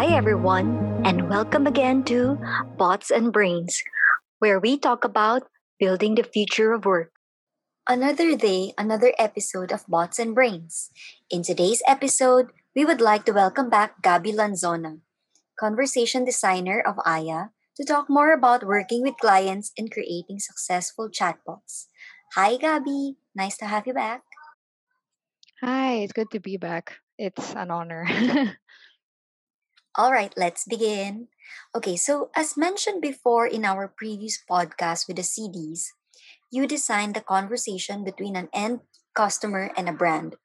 Hi, everyone, and welcome again to Bots and Brains, where we talk about building the future of work. Another day, another episode of Bots and Brains. In today's episode, we would like to welcome back Gabi Lanzona, conversation designer of Aya, to talk more about working with clients and creating successful chatbots. Hi, Gabi. Nice to have you back. Hi, it's good to be back. It's an honor. All right, let's begin. Okay, so as mentioned before in our previous podcast with the CDs, you design the conversation between an end customer and a brand.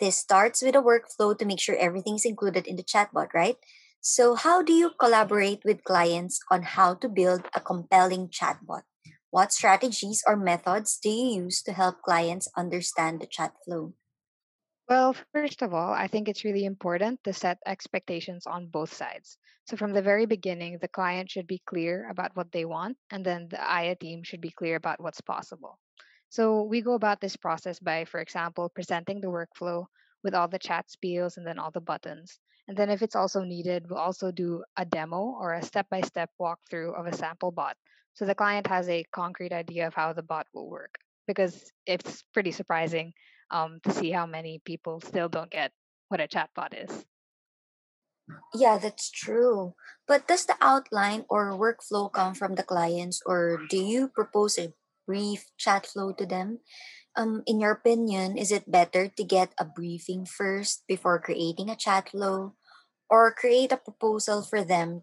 This starts with a workflow to make sure everything's included in the chatbot, right? So, how do you collaborate with clients on how to build a compelling chatbot? What strategies or methods do you use to help clients understand the chat flow? Well, first of all, I think it's really important to set expectations on both sides. So, from the very beginning, the client should be clear about what they want, and then the AYA team should be clear about what's possible. So, we go about this process by, for example, presenting the workflow with all the chat spiels and then all the buttons. And then, if it's also needed, we'll also do a demo or a step by step walkthrough of a sample bot. So, the client has a concrete idea of how the bot will work. Because it's pretty surprising um, to see how many people still don't get what a chatbot is. Yeah, that's true. But does the outline or workflow come from the clients, or do you propose a brief chat flow to them? Um, in your opinion, is it better to get a briefing first before creating a chat flow, or create a proposal for them,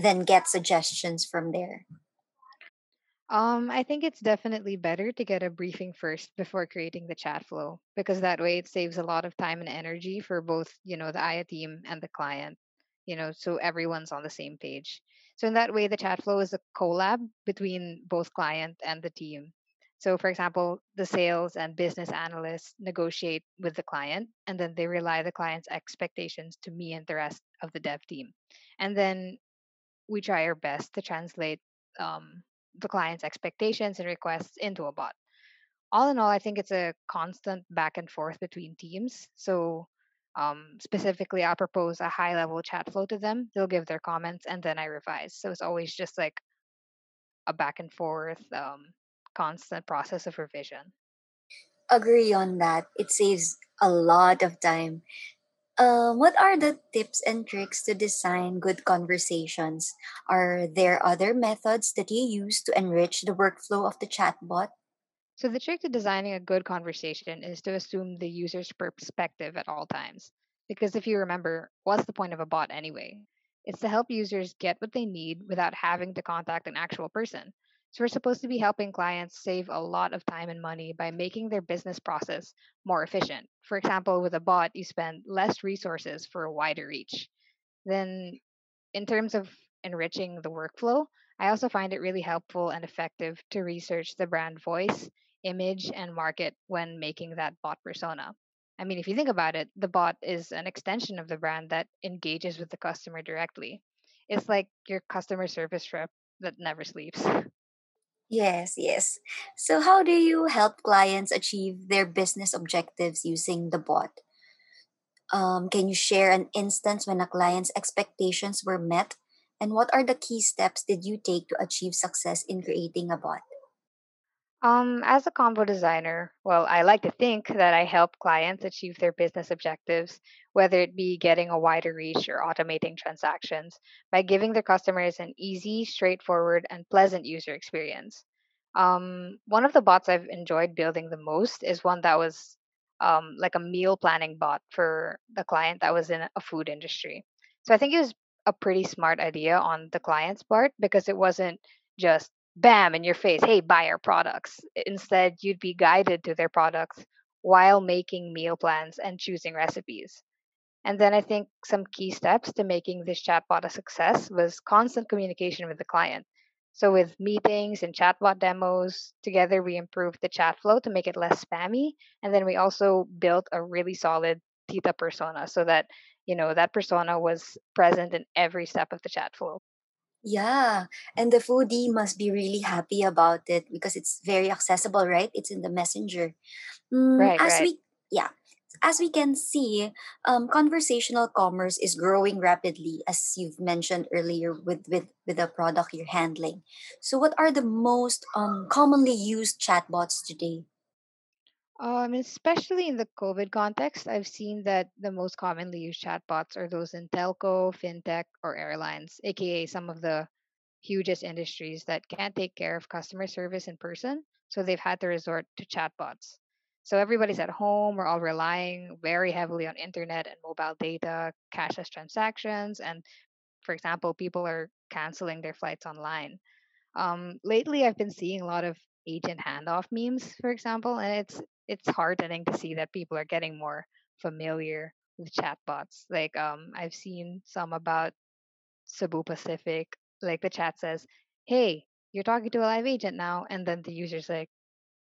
then get suggestions from there? Um, I think it's definitely better to get a briefing first before creating the chat flow because that way it saves a lot of time and energy for both, you know, the AYA team and the client, you know, so everyone's on the same page. So in that way, the chat flow is a collab between both client and the team. So for example, the sales and business analysts negotiate with the client and then they rely the client's expectations to me and the rest of the dev team. And then we try our best to translate um, the client's expectations and requests into a bot. All in all, I think it's a constant back and forth between teams. So, um, specifically, I'll propose a high level chat flow to them. They'll give their comments and then I revise. So, it's always just like a back and forth, um, constant process of revision. Agree on that. It saves a lot of time. Uh, what are the tips and tricks to design good conversations? Are there other methods that you use to enrich the workflow of the chatbot? So, the trick to designing a good conversation is to assume the user's perspective at all times. Because if you remember, what's the point of a bot anyway? It's to help users get what they need without having to contact an actual person. So, we're supposed to be helping clients save a lot of time and money by making their business process more efficient. For example, with a bot, you spend less resources for a wider reach. Then, in terms of enriching the workflow, I also find it really helpful and effective to research the brand voice, image, and market when making that bot persona. I mean, if you think about it, the bot is an extension of the brand that engages with the customer directly. It's like your customer service rep that never sleeps. Yes, yes. So, how do you help clients achieve their business objectives using the bot? Um, can you share an instance when a client's expectations were met? And what are the key steps did you take to achieve success in creating a bot? Um, as a convo designer, well, I like to think that I help clients achieve their business objectives, whether it be getting a wider reach or automating transactions, by giving their customers an easy, straightforward, and pleasant user experience. Um, one of the bots I've enjoyed building the most is one that was um, like a meal planning bot for the client that was in a food industry. So I think it was a pretty smart idea on the client's part because it wasn't just bam in your face, hey, buy our products. Instead, you'd be guided to their products while making meal plans and choosing recipes. And then I think some key steps to making this chatbot a success was constant communication with the client. So with meetings and chatbot demos, together we improved the chat flow to make it less spammy. And then we also built a really solid Tita persona so that, you know, that persona was present in every step of the chat flow. Yeah, and the foodie must be really happy about it because it's very accessible, right? It's in the messenger. Mm, Right, as right. we, yeah, as we can see, um, conversational commerce is growing rapidly, as you've mentioned earlier with, with, with the product you're handling. So, what are the most um, commonly used chatbots today? Um, especially in the COVID context, I've seen that the most commonly used chatbots are those in telco, fintech, or airlines, aka some of the hugest industries that can't take care of customer service in person, so they've had to resort to chatbots. So everybody's at home, we're all relying very heavily on internet and mobile data, cashless transactions, and for example, people are canceling their flights online. Um, lately, I've been seeing a lot of agent handoff memes, for example, and it's it's heartening to see that people are getting more familiar with chatbots. Like um, I've seen some about Cebu Pacific. Like the chat says, "Hey, you're talking to a live agent now," and then the user's like,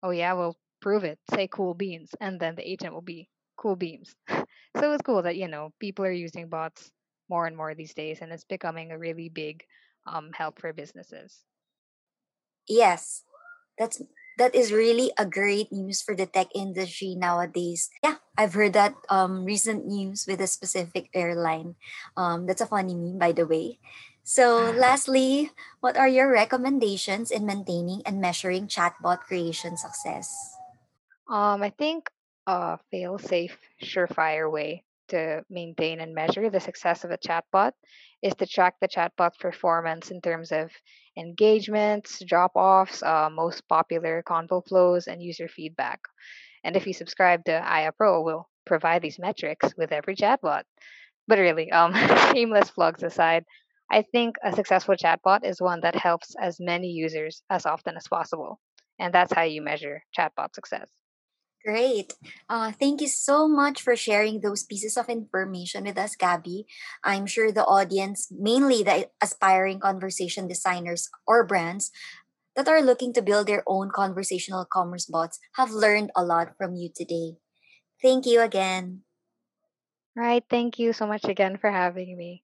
"Oh yeah, well prove it. Say cool beans," and then the agent will be cool beams. so it's cool that you know people are using bots more and more these days, and it's becoming a really big um, help for businesses. Yes, that's that is really a great news for the tech industry nowadays. Yeah, I've heard that um recent news with a specific airline. Um, that's a funny meme, by the way. So, lastly, what are your recommendations in maintaining and measuring chatbot creation success? Um, I think a fail-safe, surefire way to maintain and measure the success of a chatbot is to track the chatbot's performance in terms of engagements, drop-offs, uh, most popular convo flows, and user feedback. And if you subscribe to Aya Pro, we'll provide these metrics with every chatbot. But really, um, shameless plugs aside, I think a successful chatbot is one that helps as many users as often as possible. And that's how you measure chatbot success. Great. Uh, thank you so much for sharing those pieces of information with us, Gabi. I'm sure the audience, mainly the aspiring conversation designers or brands that are looking to build their own conversational commerce bots, have learned a lot from you today. Thank you again. Right. Thank you so much again for having me.